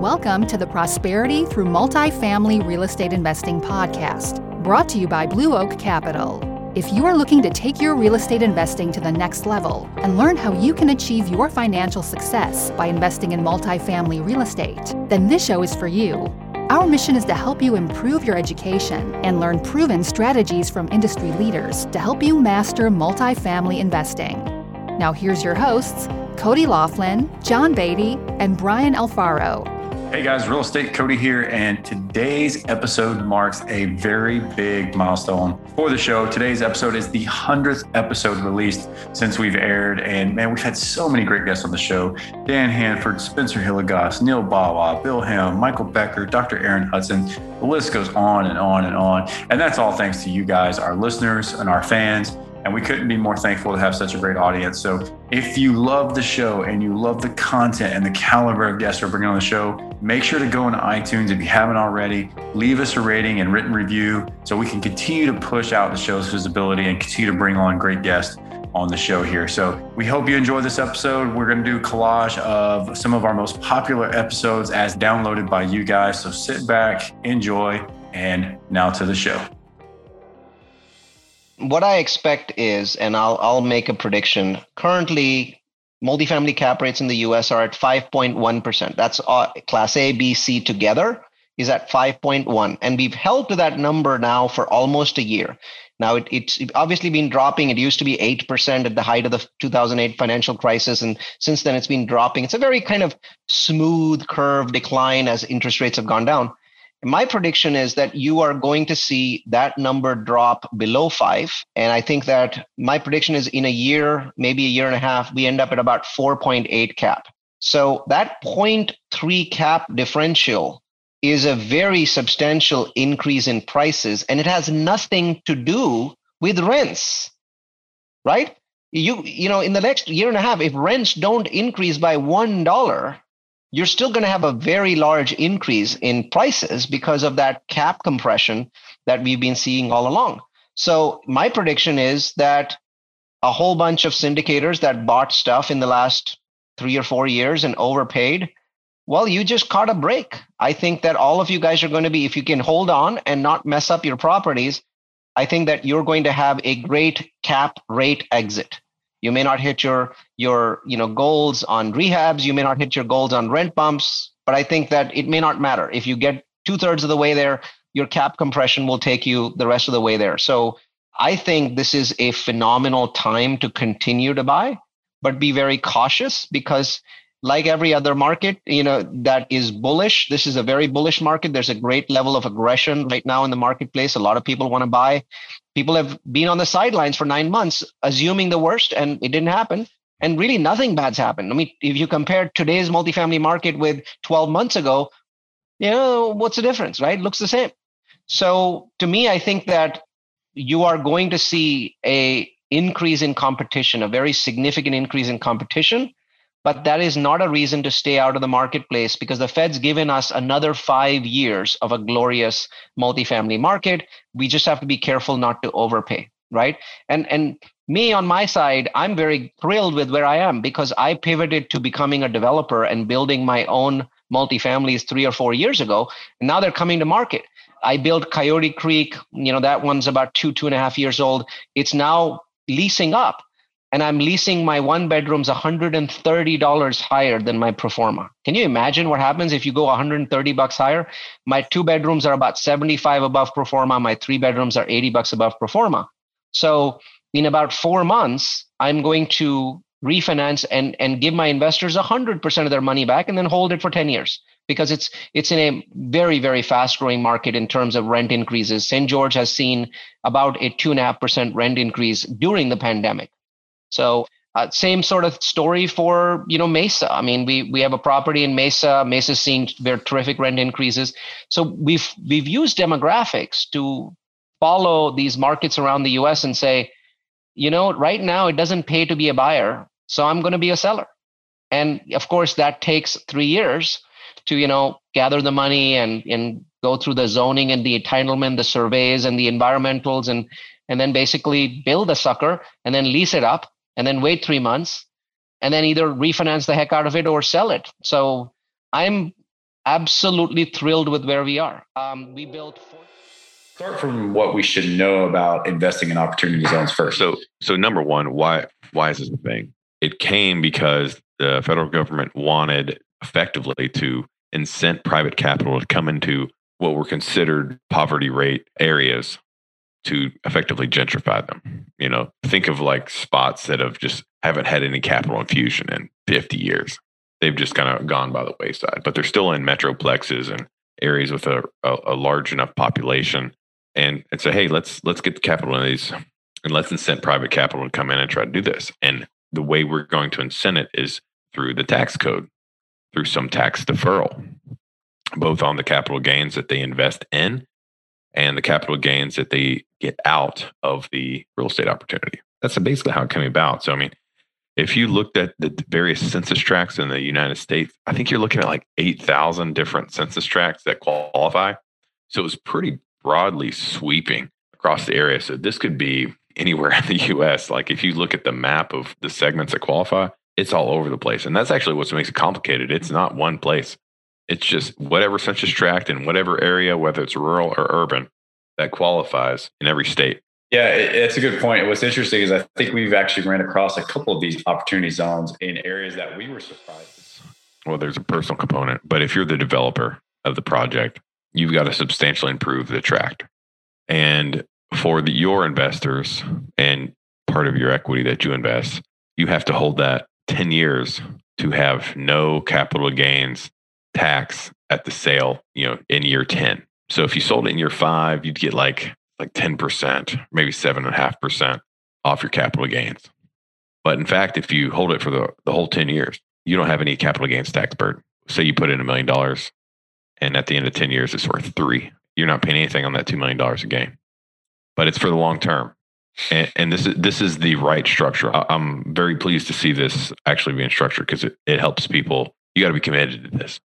Welcome to the Prosperity Through Multifamily Real Estate Investing podcast, brought to you by Blue Oak Capital. If you are looking to take your real estate investing to the next level and learn how you can achieve your financial success by investing in multifamily real estate, then this show is for you. Our mission is to help you improve your education and learn proven strategies from industry leaders to help you master multifamily investing. Now, here's your hosts, Cody Laughlin, John Beatty, and Brian Alfaro. Hey guys, Real Estate Cody here, and today's episode marks a very big milestone for the show. Today's episode is the 100th episode released since we've aired, and man, we've had so many great guests on the show Dan Handford, Spencer Hilligoss, Neil Bawa, Bill Ham, Michael Becker, Dr. Aaron Hudson. The list goes on and on and on. And that's all thanks to you guys, our listeners, and our fans. And we couldn't be more thankful to have such a great audience. So if you love the show and you love the content and the caliber of guests we're bringing on the show, make sure to go into iTunes if you haven't already. Leave us a rating and written review so we can continue to push out the show's visibility and continue to bring on great guests on the show here. So we hope you enjoy this episode. We're going to do a collage of some of our most popular episodes as downloaded by you guys. So sit back, enjoy, and now to the show what I expect is, and I'll I'll make a prediction. Currently, multifamily cap rates in the U.S. are at 5.1 percent. That's uh, Class A, B, C together is at 5.1, and we've held to that number now for almost a year. Now it, it's obviously been dropping. It used to be eight percent at the height of the 2008 financial crisis, and since then it's been dropping. It's a very kind of smooth curve decline as interest rates have gone down. My prediction is that you are going to see that number drop below five. And I think that my prediction is in a year, maybe a year and a half, we end up at about 4.8 cap. So that 0.3 cap differential is a very substantial increase in prices, and it has nothing to do with rents, right? You, you know, in the next year and a half, if rents don't increase by $1, you're still going to have a very large increase in prices because of that cap compression that we've been seeing all along. So, my prediction is that a whole bunch of syndicators that bought stuff in the last three or four years and overpaid, well, you just caught a break. I think that all of you guys are going to be, if you can hold on and not mess up your properties, I think that you're going to have a great cap rate exit. You may not hit your your you know goals on rehabs. You may not hit your goals on rent bumps. But I think that it may not matter if you get two thirds of the way there. Your cap compression will take you the rest of the way there. So I think this is a phenomenal time to continue to buy, but be very cautious because like every other market, you know, that is bullish. This is a very bullish market. There's a great level of aggression right now in the marketplace. A lot of people want to buy. People have been on the sidelines for nine months, assuming the worst, and it didn't happen. And really, nothing bad's happened. I mean, if you compare today's multifamily market with 12 months ago, you know, what's the difference, right? Looks the same. So to me, I think that you are going to see a increase in competition, a very significant increase in competition but that is not a reason to stay out of the marketplace because the Fed's given us another five years of a glorious multifamily market. We just have to be careful not to overpay, right? And and me on my side, I'm very thrilled with where I am because I pivoted to becoming a developer and building my own multifamilies three or four years ago. And now they're coming to market. I built Coyote Creek, you know, that one's about two, two and a half years old. It's now leasing up and I'm leasing my one bedrooms $130 higher than my pro forma. Can you imagine what happens if you go 130 bucks higher? My two bedrooms are about 75 above pro forma. My three bedrooms are 80 bucks above pro forma. So in about four months, I'm going to refinance and, and give my investors 100% of their money back and then hold it for 10 years because it's it's in a very very fast growing market in terms of rent increases. St. George has seen about a two and a half percent rent increase during the pandemic. So uh, same sort of story for you know Mesa. I mean, we we have a property in Mesa. Mesa's seeing their terrific rent increases. So we've we've used demographics to follow these markets around the U.S. and say, you know, right now it doesn't pay to be a buyer, so I'm going to be a seller. And of course, that takes three years to you know gather the money and and go through the zoning and the entitlement, the surveys and the environmentals, and and then basically build a sucker and then lease it up and then wait three months and then either refinance the heck out of it or sell it. So I'm absolutely thrilled with where we are. Um, we built. Four- Start from what we should know about investing in opportunity zones first. So, so number one, why why is this a thing? It came because the federal government wanted effectively to incent private capital to come into what were considered poverty rate areas to effectively gentrify them. You know, think of like spots that have just haven't had any capital infusion in 50 years. They've just kind of gone by the wayside, but they're still in metroplexes and areas with a, a, a large enough population and and say, hey, let's let's get the capital in these and let's incent private capital to come in and try to do this. And the way we're going to incent it is through the tax code, through some tax deferral, both on the capital gains that they invest in and the capital gains that they get out of the real estate opportunity. That's basically how it came about. So I mean, if you looked at the various census tracts in the United States, I think you're looking at like 8,000 different census tracts that qualify. So it was pretty broadly sweeping across the area. So this could be anywhere in the US. Like if you look at the map of the segments that qualify, it's all over the place. And that's actually what makes it complicated. It's not one place. It's just whatever census tract in whatever area, whether it's rural or urban, that qualifies in every state. Yeah, it's a good point. What's interesting is I think we've actually ran across a couple of these opportunity zones in areas that we were surprised. Well, there's a personal component, but if you're the developer of the project, you've got to substantially improve the tract. And for the, your investors and part of your equity that you invest, you have to hold that 10 years to have no capital gains tax at the sale, you know, in year 10. So if you sold it in year five, you'd get like like 10%, maybe seven and a half percent off your capital gains. But in fact, if you hold it for the, the whole 10 years, you don't have any capital gains tax burden. Say you put in a million dollars and at the end of 10 years it's worth three you're not paying anything on that $2 million a game but it's for the long term and, and this is this is the right structure i'm very pleased to see this actually being structured because it, it helps people you got to be committed to this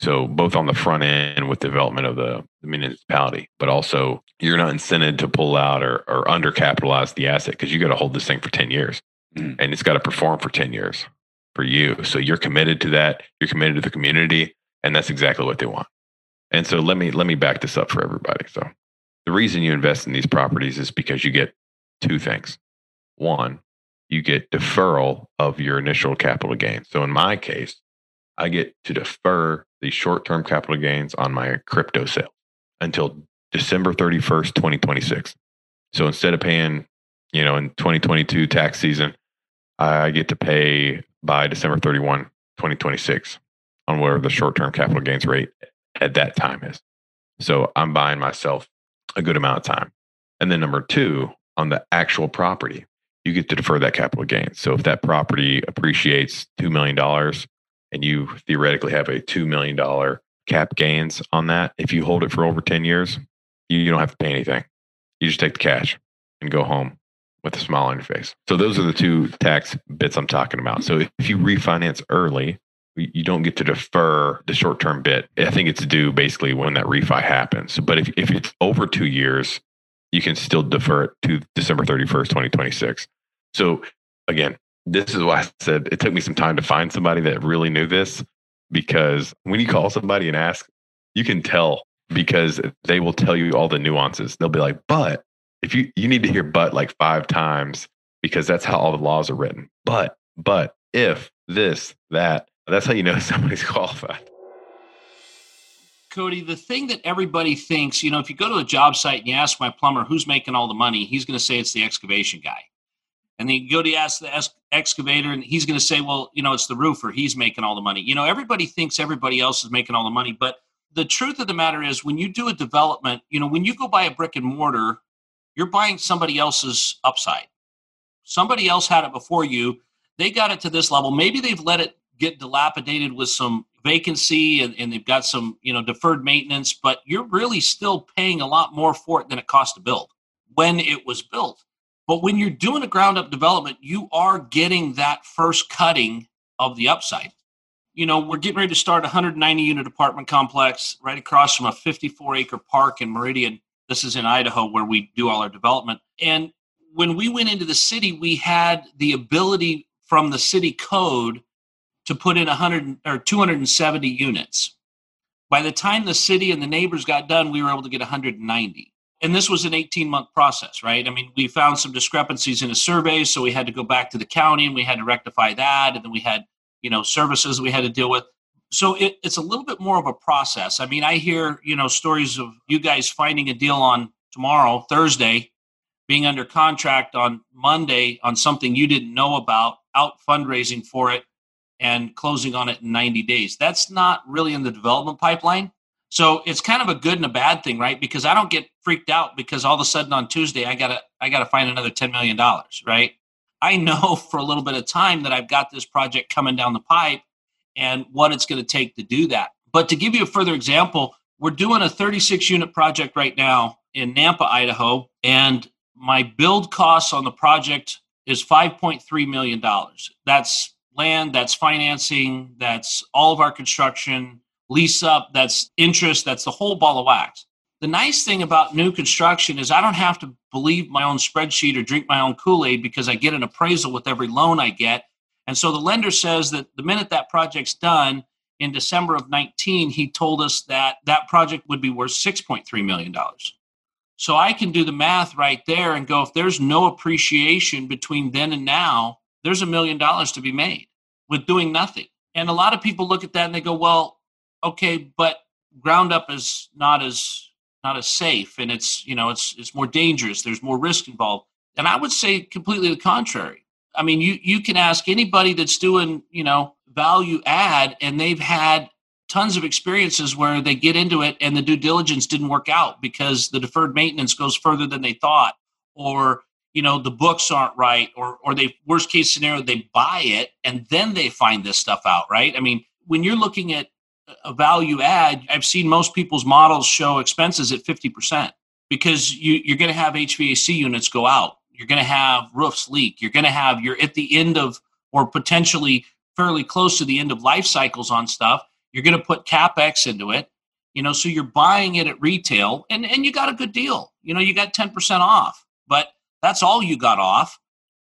so both on the front end with development of the, the municipality but also you're not incented to pull out or, or undercapitalize the asset because you got to hold this thing for 10 years mm-hmm. and it's got to perform for 10 years for you so you're committed to that you're committed to the community and that's exactly what they want. And so let me let me back this up for everybody. So the reason you invest in these properties is because you get two things. One, you get deferral of your initial capital gain. So in my case, I get to defer the short-term capital gains on my crypto sale until December 31st, 2026. So instead of paying, you know, in 2022 tax season, I get to pay by December 31, 2026 on where the short term capital gains rate at that time is. So I'm buying myself a good amount of time. And then number two, on the actual property, you get to defer that capital gain. So if that property appreciates $2 million and you theoretically have a $2 million cap gains on that, if you hold it for over 10 years, you don't have to pay anything. You just take the cash and go home with a smile on your face. So those are the two tax bits I'm talking about. So if you refinance early, you don't get to defer the short term bit. I think it's due basically when that refi happens. But if, if it's over two years, you can still defer it to December 31st, 2026. So again, this is why I said it took me some time to find somebody that really knew this because when you call somebody and ask, you can tell because they will tell you all the nuances. They'll be like, but if you, you need to hear but like five times because that's how all the laws are written. But, but if this, that, that's how you know somebody's qualified. Cody, the thing that everybody thinks, you know, if you go to a job site and you ask my plumber who's making all the money, he's going to say it's the excavation guy. And then you go to ask the excavator, and he's going to say, well, you know, it's the roofer. He's making all the money. You know, everybody thinks everybody else is making all the money. But the truth of the matter is, when you do a development, you know, when you go buy a brick and mortar, you're buying somebody else's upside. Somebody else had it before you. They got it to this level. Maybe they've let it get dilapidated with some vacancy and, and, they've got some you know deferred maintenance but you're really still paying a lot more for it than it cost to build when it was built but when you're doing a ground up development you are getting that first cutting of the upside you know we're getting ready to start a 190 unit apartment complex right across from a 54 acre park in meridian this is in idaho where we do all our development and when we went into the city we had the ability from the city code to put in 100 or 270 units. By the time the city and the neighbors got done, we were able to get 190. And this was an 18 month process, right? I mean, we found some discrepancies in a survey, so we had to go back to the county and we had to rectify that. And then we had, you know, services we had to deal with. So it, it's a little bit more of a process. I mean, I hear, you know, stories of you guys finding a deal on tomorrow, Thursday, being under contract on Monday on something you didn't know about, out fundraising for it, and closing on it in 90 days. That's not really in the development pipeline. So it's kind of a good and a bad thing, right? Because I don't get freaked out because all of a sudden on Tuesday I gotta I gotta find another $10 million, right? I know for a little bit of time that I've got this project coming down the pipe and what it's going to take to do that. But to give you a further example, we're doing a 36 unit project right now in Nampa, Idaho, and my build costs on the project is $5.3 million. That's land, that's financing, that's all of our construction, lease up, that's interest, that's the whole ball of wax. The nice thing about new construction is I don't have to believe my own spreadsheet or drink my own Kool Aid because I get an appraisal with every loan I get. And so the lender says that the minute that project's done in December of 19, he told us that that project would be worth $6.3 million. So I can do the math right there and go, if there's no appreciation between then and now, there's a million dollars to be made with doing nothing. And a lot of people look at that and they go, well, okay, but ground up is not as not as safe and it's you know it's it's more dangerous there's more risk involved. And i would say completely the contrary. I mean you you can ask anybody that's doing you know value add and they've had tons of experiences where they get into it and the due diligence didn't work out because the deferred maintenance goes further than they thought or you know the books aren't right or or they worst case scenario they buy it and then they find this stuff out right? I mean when you're looking at a value add i've seen most people's models show expenses at 50% because you, you're going to have hvac units go out. You're going to have roofs leak. You're going to have you're at the end of or potentially fairly close to the end of life cycles on stuff. You're going to put capex into it you know so you're buying it at retail and and you got a good deal. You know you got 10% off but that's all you got off.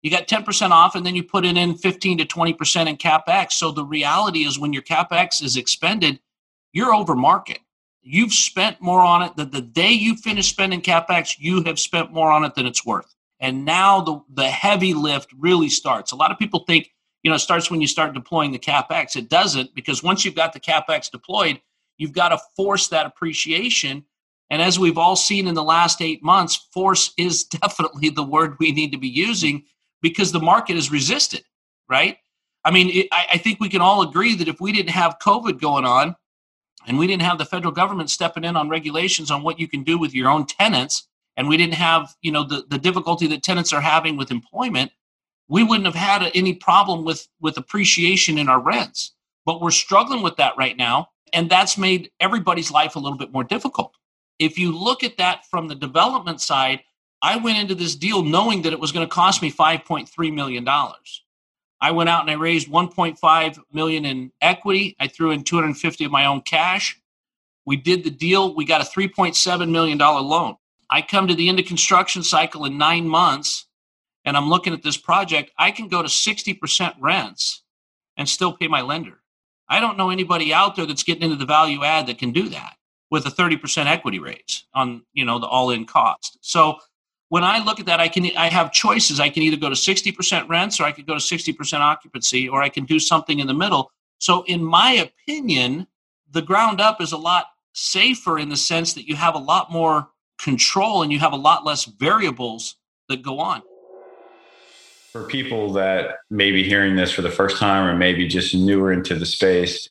You got 10% off, and then you put it in 15 to 20% in capex. So the reality is, when your capex is expended, you're over market. You've spent more on it. That the day you finish spending capex, you have spent more on it than it's worth. And now the the heavy lift really starts. A lot of people think you know it starts when you start deploying the capex. It doesn't because once you've got the capex deployed, you've got to force that appreciation and as we've all seen in the last eight months, force is definitely the word we need to be using because the market is resisted, right? I mean, it, I, I think we can all agree that if we didn't have COVID going on and we didn't have the federal government stepping in on regulations on what you can do with your own tenants, and we didn't have, you know, the, the difficulty that tenants are having with employment, we wouldn't have had any problem with, with appreciation in our rents. But we're struggling with that right now, and that's made everybody's life a little bit more difficult if you look at that from the development side, I went into this deal knowing that it was going to cost me 5.3 million dollars. I went out and I raised 1.5 million in equity. I threw in 250 of my own cash. We did the deal. We got a 3.7 million dollar loan. I come to the end of construction cycle in 9 months and I'm looking at this project, I can go to 60% rents and still pay my lender. I don't know anybody out there that's getting into the value add that can do that with a 30% equity raise on you know the all-in cost so when i look at that i can i have choices. I can either go to 60% rents or i could go to 60% occupancy or i can do something in the middle. So in my opinion the ground up is a lot safer in the sense that you have a lot more control and you have a lot less variables that go on. For people that may be hearing this for the first time or maybe just newer into the space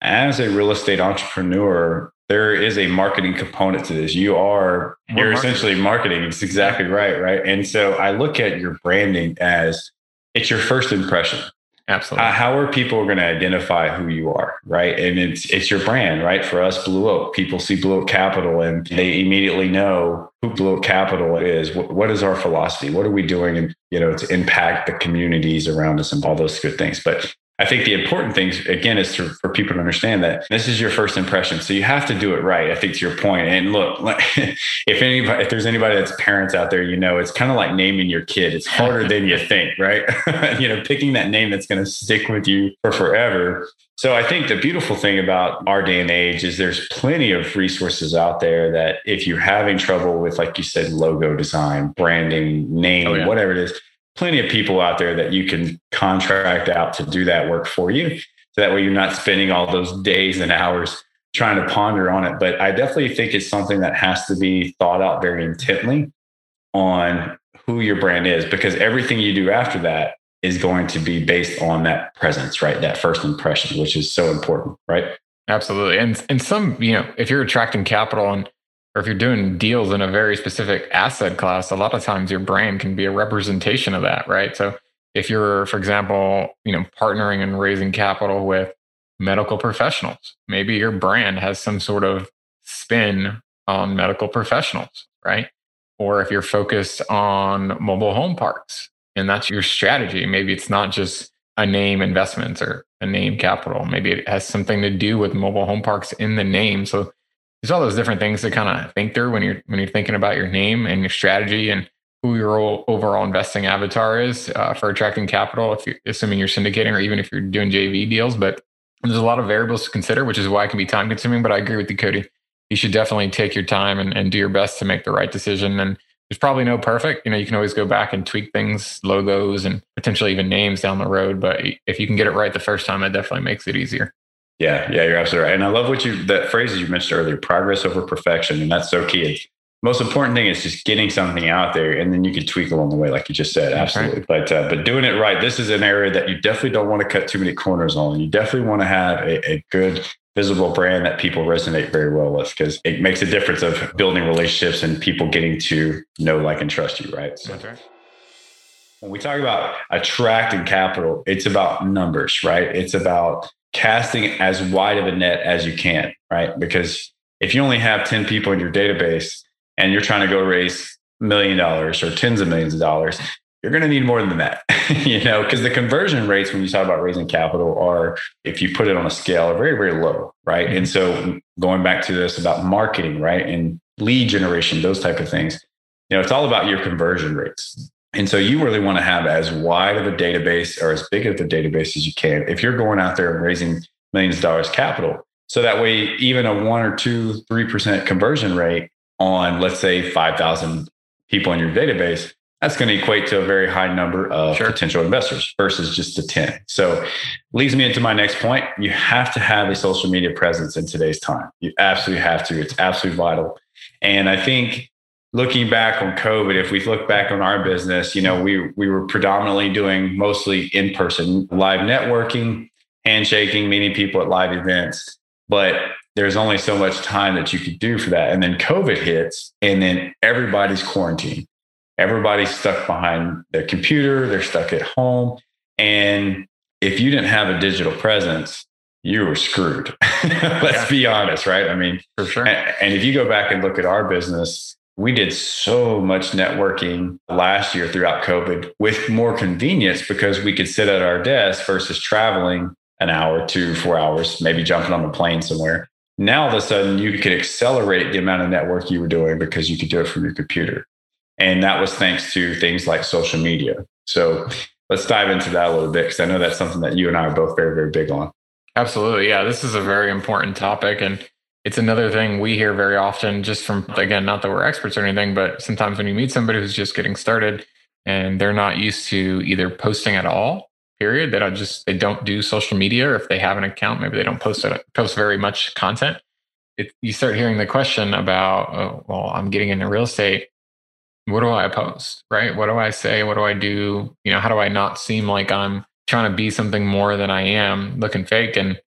as a real estate entrepreneur there is a marketing component to this. You are We're you're marketing. essentially marketing. It's exactly right, right? And so I look at your branding as it's your first impression. Absolutely. Uh, how are people going to identify who you are, right? And it's it's your brand, right? For us, Blue Oak, people see Blue Oak Capital and they immediately know who Blue Oak Capital is. what, what is our philosophy? What are we doing, and you know, to impact the communities around us and all those good things. But I think the important thing, again, is to, for people to understand that this is your first impression. So you have to do it right. I think to your point. And look, if anybody, if there's anybody that's parents out there, you know, it's kind of like naming your kid. It's harder than you think, right? you know, picking that name that's going to stick with you for forever. So I think the beautiful thing about our day and age is there's plenty of resources out there that if you're having trouble with, like you said, logo design, branding, name, oh, yeah. whatever it is, plenty of people out there that you can contract out to do that work for you. So that way you're not spending all those days and hours trying to ponder on it. But I definitely think it's something that has to be thought out very intently on who your brand is, because everything you do after that is going to be based on that presence, right? That first impression, which is so important, right? Absolutely. And and some, you know, if you're attracting capital and or if you're doing deals in a very specific asset class, a lot of times your brand can be a representation of that, right? So if you're, for example, you know, partnering and raising capital with medical professionals, maybe your brand has some sort of spin on medical professionals, right? Or if you're focused on mobile home parks and that's your strategy, maybe it's not just a name investments or a name capital. Maybe it has something to do with mobile home parks in the name. So there's all those different things to kind of think through when you're when you're thinking about your name and your strategy and who your overall investing avatar is uh, for attracting capital. If you're assuming you're syndicating or even if you're doing JV deals, but there's a lot of variables to consider, which is why it can be time consuming. But I agree with you, Cody. You should definitely take your time and, and do your best to make the right decision. And there's probably no perfect. You know, you can always go back and tweak things, logos, and potentially even names down the road. But if you can get it right the first time, it definitely makes it easier. Yeah, yeah, you're absolutely right. And I love what you that phrase that you mentioned earlier, progress over perfection. And that's so key. It's, Most important thing is just getting something out there and then you can tweak along the way, like you just said. Absolutely. Right. But uh, but doing it right, this is an area that you definitely don't want to cut too many corners on. You definitely want to have a, a good visible brand that people resonate very well with because it makes a difference of building relationships and people getting to know, like, and trust you, right? So. Right. When we talk about attracting capital, it's about numbers, right? It's about casting as wide of a net as you can, right? Because if you only have 10 people in your database and you're trying to go raise million dollars or tens of millions of dollars, you're going to need more than that, you know, because the conversion rates when you talk about raising capital are, if you put it on a scale, are very, very low, right? And so going back to this about marketing, right, and lead generation, those type of things, you know, it's all about your conversion rates. And so you really want to have as wide of a database or as big of a database as you can. If you're going out there and raising millions of dollars capital, so that way even a one or two, three percent conversion rate on let's say 5,000 people in your database, that's going to equate to a very high number of sure. potential investors versus just a 10. So leads me into my next point. You have to have a social media presence in today's time. You absolutely have to. It's absolutely vital. And I think looking back on COVID, if we look back on our business, you know, we we were predominantly doing mostly in person live networking, handshaking, meeting people at live events. But there's only so much time that you could do for that. And then COVID hits, and then everybody's quarantined. Everybody's stuck behind their computer, they're stuck at home. And if you didn't have a digital presence, you were screwed. Let's be honest, right? I mean, for sure. And, and if you go back and look at our business, we did so much networking last year throughout COVID with more convenience because we could sit at our desk versus traveling an hour, two, four hours, maybe jumping on a plane somewhere. Now, all of a sudden, you could accelerate the amount of network you were doing because you could do it from your computer. And that was thanks to things like social media. So let's dive into that a little bit because I know that's something that you and I are both very, very big on. Absolutely. Yeah, this is a very important topic. And it's another thing we hear very often just from again not that we're experts or anything but sometimes when you meet somebody who's just getting started and they're not used to either posting at all period they don't just they don't do social media or if they have an account maybe they don't post it post very much content. It, you start hearing the question about oh, well i'm getting into real estate. What do i post right? What do i say? What do i do? You know how do i not seem like i'm trying to be something more than i am looking fake? And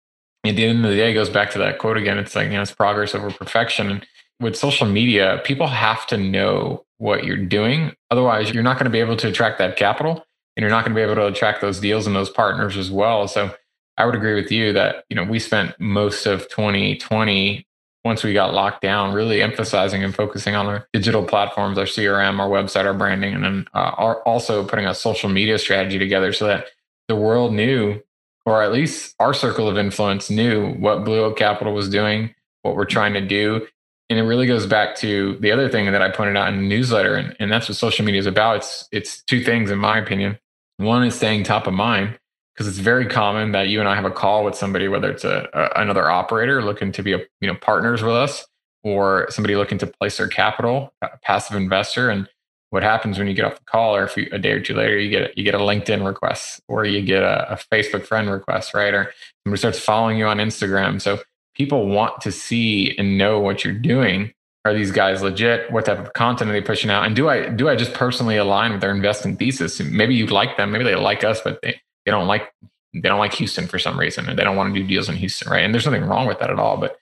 at the end of the day, it goes back to that quote again. It's like, you know, it's progress over perfection. And with social media, people have to know what you're doing. Otherwise, you're not going to be able to attract that capital and you're not going to be able to attract those deals and those partners as well. So I would agree with you that, you know, we spent most of 2020 once we got locked down, really emphasizing and focusing on our digital platforms, our CRM, our website, our branding, and then uh, also putting a social media strategy together so that the world knew or at least our circle of influence knew what Blue Oak Capital was doing, what we're trying to do. And it really goes back to the other thing that I pointed out in the newsletter, and, and that's what social media is about. It's it's two things, in my opinion. One is staying top of mind because it's very common that you and I have a call with somebody, whether it's a, a, another operator looking to be a, you know partners with us, or somebody looking to place their capital, a passive investor, and what happens when you get off the call or if you, a day or two later you get you get a linkedin request or you get a, a, facebook friend request right? Or somebody starts following you on instagram. So people want to see and know what you're doing. Are these guys legit? What type of content are they pushing out? And do i do i just personally align with their investing thesis? Maybe you like them. Maybe they like us but they, they don't like they don't like houston for some reason and they don't want to do deals in houston right? And there's nothing wrong with that at all. But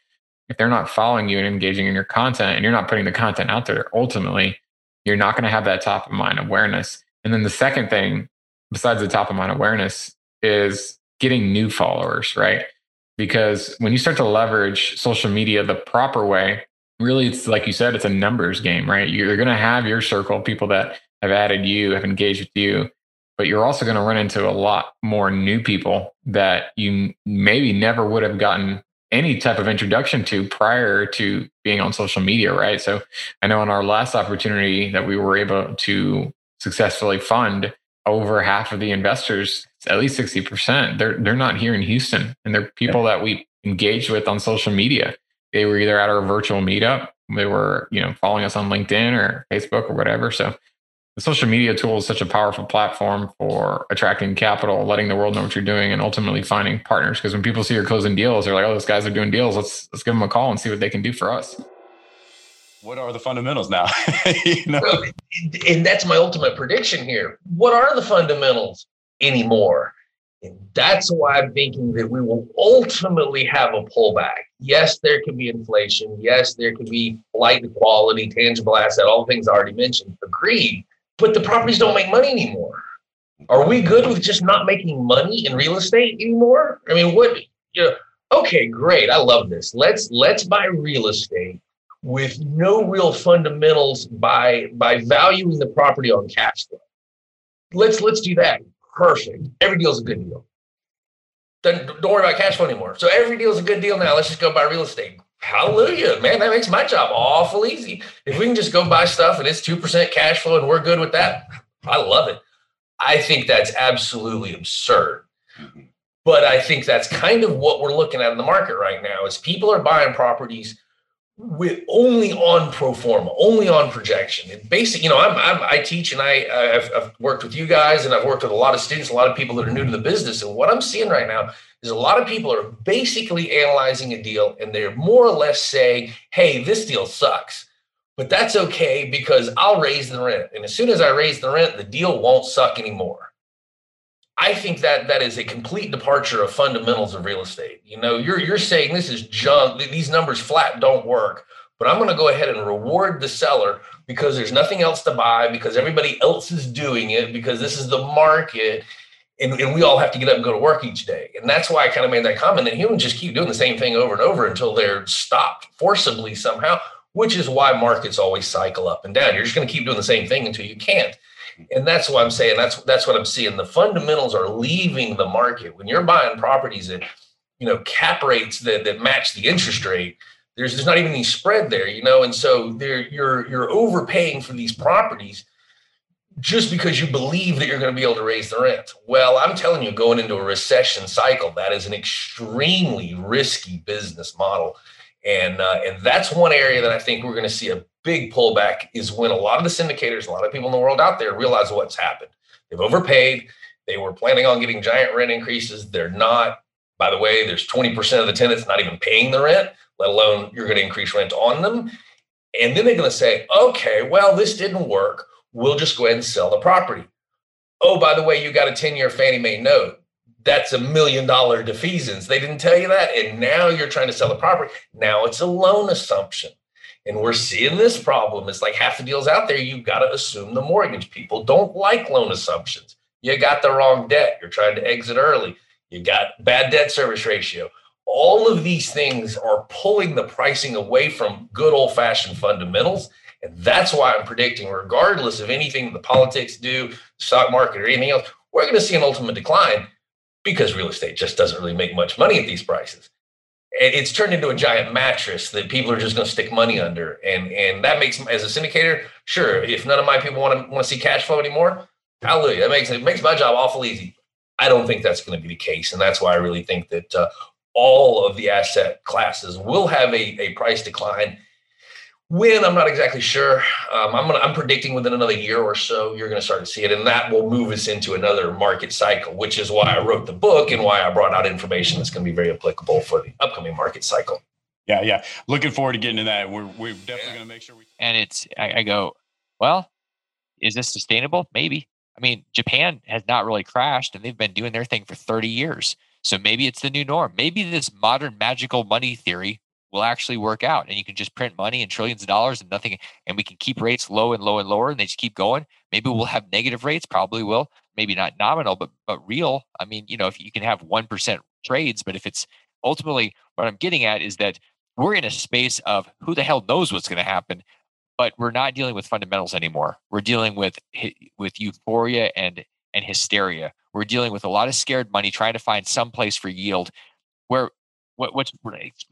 if they're not following you and engaging in your content and you're not putting the content out there ultimately you're not going to have that top of mind awareness. And then the second thing, besides the top of mind awareness, is getting new followers, right? Because when you start to leverage social media the proper way, really it's like you said, it's a numbers game, right? You're going to have your circle, people that have added you, have engaged with you, but you're also going to run into a lot more new people that you maybe never would have gotten any type of introduction to prior to being on social media, right? So I know in our last opportunity that we were able to successfully fund over half of the investors, at least 60%, they're they're not here in Houston. And they're people that we engaged with on social media. They were either at our virtual meetup, they were, you know, following us on LinkedIn or Facebook or whatever. So the social media tool is such a powerful platform for attracting capital, letting the world know what you're doing, and ultimately finding partners. Because when people see you're closing deals, they're like, "Oh, those guys are doing deals. Let's let's give them a call and see what they can do for us." What are the fundamentals now? you know? well, and that's my ultimate prediction here. What are the fundamentals anymore? And that's why I'm thinking that we will ultimately have a pullback. Yes, there can be inflation. Yes, there can be flight to quality, tangible asset, all the things I already mentioned. Agreed but the properties don't make money anymore. Are we good with just not making money in real estate anymore? I mean, what you know, okay, great. I love this. Let's let's buy real estate with no real fundamentals by by valuing the property on cash flow. Let's let's do that. Perfect. Every deal is a good deal. Then don't worry about cash flow anymore. So every deal is a good deal now. Let's just go buy real estate. Hallelujah, man. That makes my job awful easy. If we can just go buy stuff and it's 2% cash flow and we're good with that, I love it. I think that's absolutely absurd. Mm-hmm. But I think that's kind of what we're looking at in the market right now is people are buying properties with only on pro forma, only on projection. And basically, you know, I'm, I'm, i teach and I I've, I've worked with you guys and I've worked with a lot of students, a lot of people that are new to the business. And what I'm seeing right now is a lot of people are basically analyzing a deal and they're more or less saying, "Hey, this deal sucks." But that's okay because I'll raise the rent. And as soon as I raise the rent, the deal won't suck anymore. I think that that is a complete departure of fundamentals of real estate. You know, you're you're saying this is junk. These numbers flat don't work. But I'm going to go ahead and reward the seller because there's nothing else to buy, because everybody else is doing it, because this is the market. And, and we all have to get up and go to work each day. And that's why I kind of made that comment that humans just keep doing the same thing over and over until they're stopped forcibly somehow, which is why markets always cycle up and down. You're just going to keep doing the same thing until you can't and that's what I'm saying. That's that's what I'm seeing. The fundamentals are leaving the market. When you're buying properties at you know cap rates that that match the interest rate, there's there's not even any spread there, you know, and so there you're you're overpaying for these properties just because you believe that you're going to be able to raise the rent. Well, I'm telling you, going into a recession cycle, that is an extremely risky business model. And, uh, and that's one area that I think we're going to see a big pullback is when a lot of the syndicators, a lot of people in the world out there realize what's happened. They've overpaid. They were planning on getting giant rent increases. They're not. By the way, there's 20% of the tenants not even paying the rent, let alone you're going to increase rent on them. And then they're going to say, okay, well, this didn't work. We'll just go ahead and sell the property. Oh, by the way, you got a 10 year Fannie Mae note. That's a million dollar defeasance. They didn't tell you that. And now you're trying to sell the property. Now it's a loan assumption. And we're seeing this problem. It's like half the deals out there, you've got to assume the mortgage. People don't like loan assumptions. You got the wrong debt. You're trying to exit early. You got bad debt service ratio. All of these things are pulling the pricing away from good old fashioned fundamentals. And that's why I'm predicting, regardless of anything the politics do, stock market, or anything else, we're going to see an ultimate decline because real estate just doesn't really make much money at these prices. It's turned into a giant mattress that people are just going to stick money under, and and that makes as a syndicator, sure. If none of my people want to want to see cash flow anymore, hallelujah. That makes it makes my job awful easy. I don't think that's going to be the case, and that's why I really think that uh, all of the asset classes will have a, a price decline when I'm not exactly sure. Um, I'm gonna, I'm predicting within another year or so you're going to start to see it, and that will move us into another market cycle, which is why I wrote the book and why I brought out information that's going to be very applicable for the upcoming market cycle. Yeah, yeah. Looking forward to getting to that. We're we're definitely going to make sure we. And it's I, I go, well, is this sustainable? Maybe. I mean, Japan has not really crashed, and they've been doing their thing for 30 years. So maybe it's the new norm. Maybe this modern magical money theory will actually work out and you can just print money and trillions of dollars and nothing and we can keep rates low and low and lower and they just keep going. Maybe we'll have negative rates probably will. Maybe not nominal but but real. I mean you know if you can have 1% trades but if it's ultimately what i'm getting at is that we're in a space of who the hell knows what's going to happen but we're not dealing with fundamentals anymore. We're dealing with with euphoria and and hysteria. We're dealing with a lot of scared money trying to find some place for yield where what, what's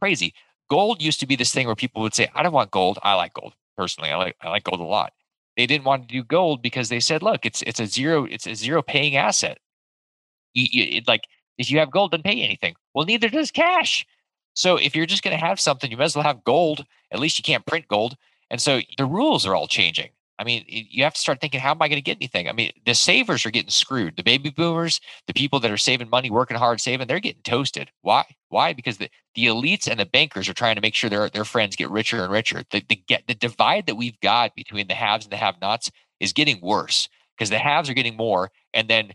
crazy gold used to be this thing where people would say, I don't want gold. I like gold personally. I like I like gold a lot. They didn't want to do gold because they said, look, it's it's a zero, it's a zero paying asset. You, you, it, like if you have gold, doesn't pay anything. Well, neither does cash. So if you're just going to have something, you might as well have gold. At least you can't print gold. And so the rules are all changing. I mean, you have to start thinking, how am I going to get anything? I mean, the savers are getting screwed. The baby boomers, the people that are saving money, working hard, saving, they're getting toasted. Why? Why? Because the, the elites and the bankers are trying to make sure their, their friends get richer and richer. The, the, get, the divide that we've got between the haves and the have nots is getting worse because the haves are getting more. And then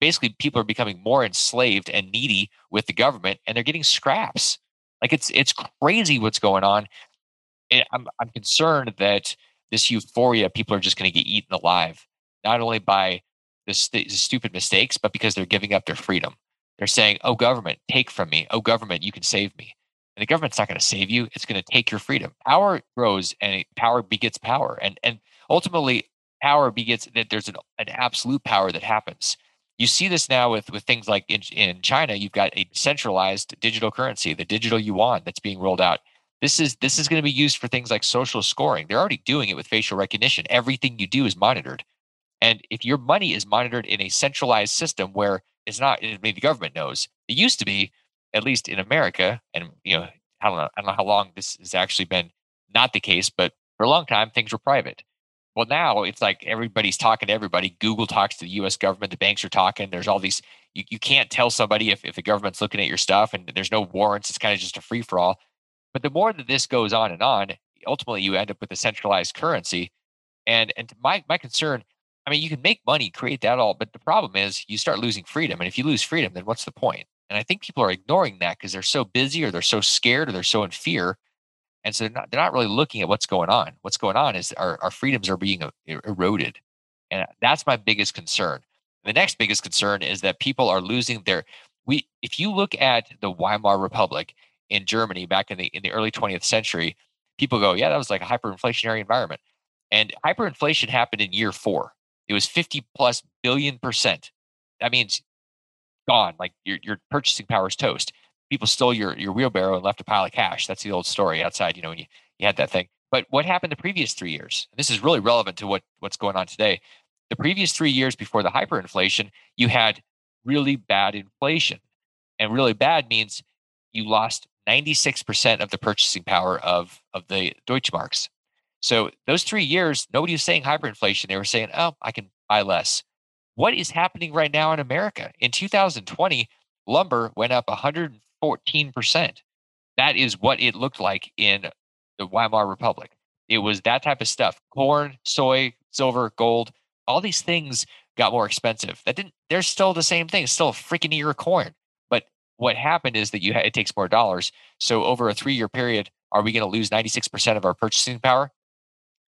basically people are becoming more enslaved and needy with the government and they're getting scraps. Like it's, it's crazy what's going on. And I'm, I'm concerned that this euphoria, people are just going to get eaten alive, not only by the, st- the stupid mistakes, but because they're giving up their freedom. They're saying, "Oh, government, take from me. Oh, government, you can save me." And the government's not going to save you; it's going to take your freedom. Power grows, and power begets power, and and ultimately, power begets that there's an, an absolute power that happens. You see this now with with things like in, in China, you've got a centralized digital currency, the digital yuan, that's being rolled out. This is this is going to be used for things like social scoring. They're already doing it with facial recognition. Everything you do is monitored. And if your money is monitored in a centralized system where it's not, I mean, the government knows. It used to be, at least in America, and you know, I don't know, I don't know how long this has actually been not the case, but for a long time things were private. Well, now it's like everybody's talking to everybody. Google talks to the U.S. government. The banks are talking. There's all these. You, you can't tell somebody if, if the government's looking at your stuff, and there's no warrants. It's kind of just a free for all. But the more that this goes on and on, ultimately you end up with a centralized currency. And and my my concern, I mean, you can make money, create that all, but the problem is you start losing freedom. And if you lose freedom, then what's the point? And I think people are ignoring that because they're so busy or they're so scared or they're so in fear. And so they're not, they're not really looking at what's going on. What's going on is our, our freedoms are being er, er, eroded. And that's my biggest concern. The next biggest concern is that people are losing their we if you look at the Weimar Republic in Germany back in the in the early 20th century, people go, yeah, that was like a hyperinflationary environment. And hyperinflation happened in year four. It was 50 plus billion percent. That means gone. Like your your purchasing power is toast. People stole your your wheelbarrow and left a pile of cash. That's the old story outside, you know, when you, you had that thing. But what happened the previous three years? This is really relevant to what, what's going on today. The previous three years before the hyperinflation, you had really bad inflation. And really bad means you lost 96% of the purchasing power of, of the Deutschmarks. So those three years, nobody was saying hyperinflation. They were saying, oh, I can buy less. What is happening right now in America? In 2020, lumber went up 114%. That is what it looked like in the Weimar Republic. It was that type of stuff. Corn, soy, silver, gold, all these things got more expensive. That didn't, they're still the same thing. It's still a freaking ear of corn what happened is that you ha- it takes more dollars. So over a three year period, are we going to lose 96% of our purchasing power?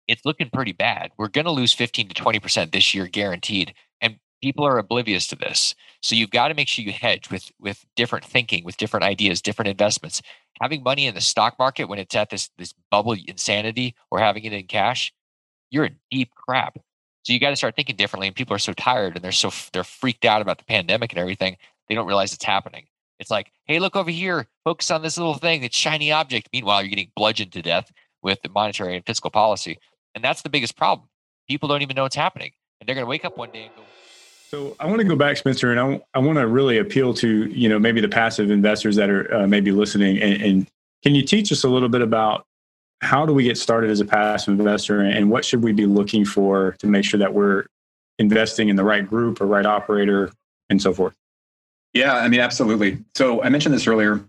It's looking pretty bad. We're going to lose 15 to 20% this year, guaranteed. And people are oblivious to this. So you've got to make sure you hedge with with different thinking, with different ideas, different investments. Having money in the stock market when it's at this this bubble insanity, or having it in cash, you're in deep crap. So you got to start thinking differently. And people are so tired and they're so they're freaked out about the pandemic and everything they don't realize it's happening. It's like, hey, look over here, focus on this little thing, it's shiny object. Meanwhile, you're getting bludgeoned to death with the monetary and fiscal policy. And that's the biggest problem. People don't even know what's happening. And they're going to wake up one day and go, so I want to go back, Spencer, and I, I want to really appeal to you know maybe the passive investors that are uh, maybe listening. And, and, can you teach us a little bit about how do we get started as a passive investor, and what should we be looking for to make sure that we're investing in the right group or right operator and so forth? Yeah, I mean, absolutely. So I mentioned this earlier.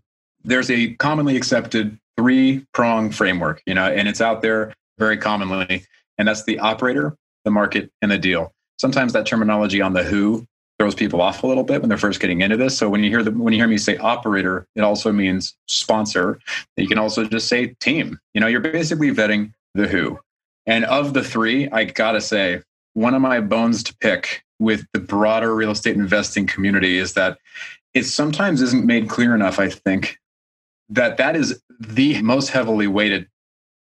There's a commonly accepted three prong framework, you know, and it's out there very commonly, and that's the operator, the market, and the deal sometimes that terminology on the who throws people off a little bit when they're first getting into this. So when you hear the when you hear me say operator, it also means sponsor. You can also just say team. You know, you're basically vetting the who. And of the three, I gotta say, one of my bones to pick with the broader real estate investing community is that it sometimes isn't made clear enough, I think, that that is the most heavily weighted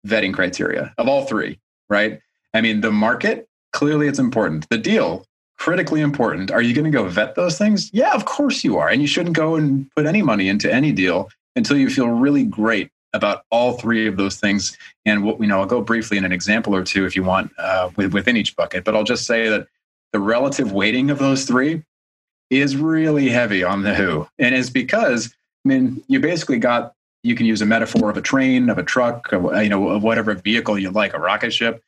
vetting criteria of all three, right? I mean, the market Clearly, it's important. The deal, critically important. Are you going to go vet those things? Yeah, of course you are. And you shouldn't go and put any money into any deal until you feel really great about all three of those things. And what we know, I'll go briefly in an example or two if you want uh, within each bucket, but I'll just say that the relative weighting of those three is really heavy on the who. And it's because, I mean, you basically got, you can use a metaphor of a train, of a truck, of, uh, you know, of whatever vehicle you like, a rocket ship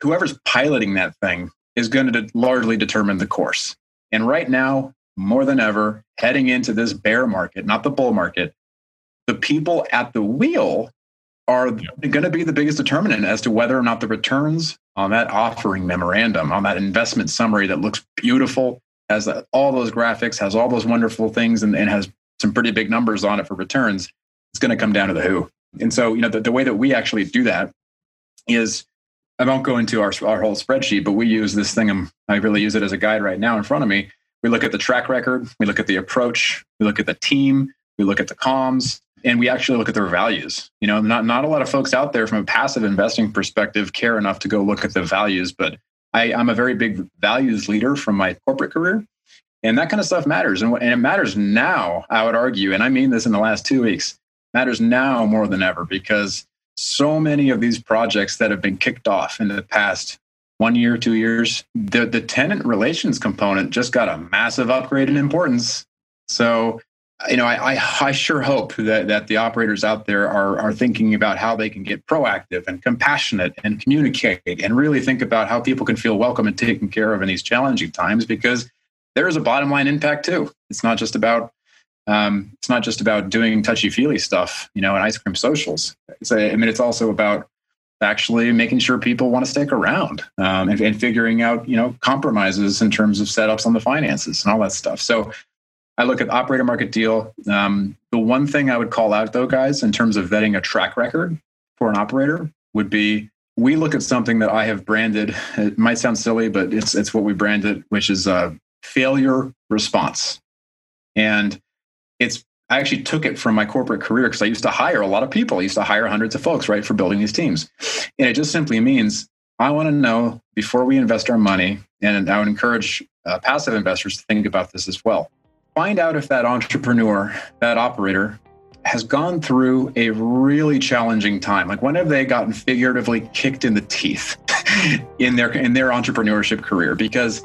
whoever's piloting that thing is going to largely determine the course. And right now, more than ever, heading into this bear market, not the bull market, the people at the wheel are going to be the biggest determinant as to whether or not the returns on that offering memorandum, on that investment summary that looks beautiful, has all those graphics, has all those wonderful things, and, and has some pretty big numbers on it for returns. It's going to come down to the who. And so, you know, the, the way that we actually do that is I won't go into our, our whole spreadsheet, but we use this thing. And I really use it as a guide right now in front of me. We look at the track record, we look at the approach, we look at the team, we look at the comms, and we actually look at their values. You know, not not a lot of folks out there from a passive investing perspective care enough to go look at the values, but I, I'm a very big values leader from my corporate career. And that kind of stuff matters. And, and it matters now, I would argue, and I mean this in the last two weeks, matters now more than ever because so many of these projects that have been kicked off in the past one year, two years, the, the tenant relations component just got a massive upgrade in importance. So, you know, I, I, I, sure hope that, that the operators out there are, are thinking about how they can get proactive and compassionate and communicate and really think about how people can feel welcome and taken care of in these challenging times because there is a bottom line impact too. It's not just about um, it's not just about doing touchy feely stuff, you know, and ice cream socials. It's a, I mean, it's also about actually making sure people want to stick around um, and, and, figuring out, you know, compromises in terms of setups on the finances and all that stuff. So I look at operator market deal. Um, the one thing I would call out though, guys, in terms of vetting a track record for an operator would be we look at something that I have branded. It might sound silly, but it's it's what we branded, which is a failure response. And it's I actually took it from my corporate career because I used to hire a lot of people. I used to hire hundreds of folks, right, for building these teams. And it just simply means I want to know before we invest our money, and I would encourage uh, passive investors to think about this as well. Find out if that entrepreneur, that operator, has gone through a really challenging time. Like when have they gotten figuratively kicked in the teeth in their in their entrepreneurship career? Because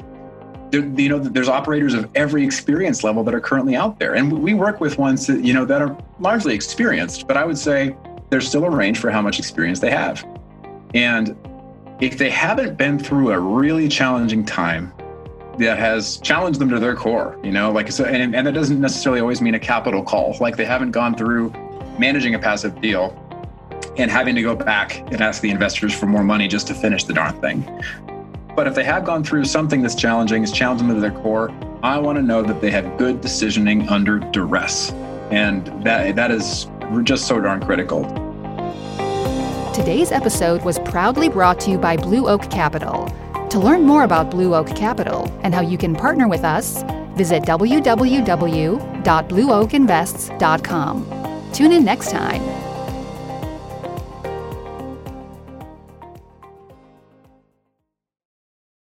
you know, there's operators of every experience level that are currently out there, and we work with ones that you know that are largely experienced. But I would say there's still a range for how much experience they have, and if they haven't been through a really challenging time that has challenged them to their core, you know, like so, and, and that doesn't necessarily always mean a capital call. Like they haven't gone through managing a passive deal and having to go back and ask the investors for more money just to finish the darn thing. But if they have gone through something that's challenging, it's challenging to their core, I want to know that they have good decisioning under duress. And that that is just so darn critical. Today's episode was proudly brought to you by Blue Oak Capital. To learn more about Blue Oak Capital and how you can partner with us, visit www.blueoakinvests.com. Tune in next time.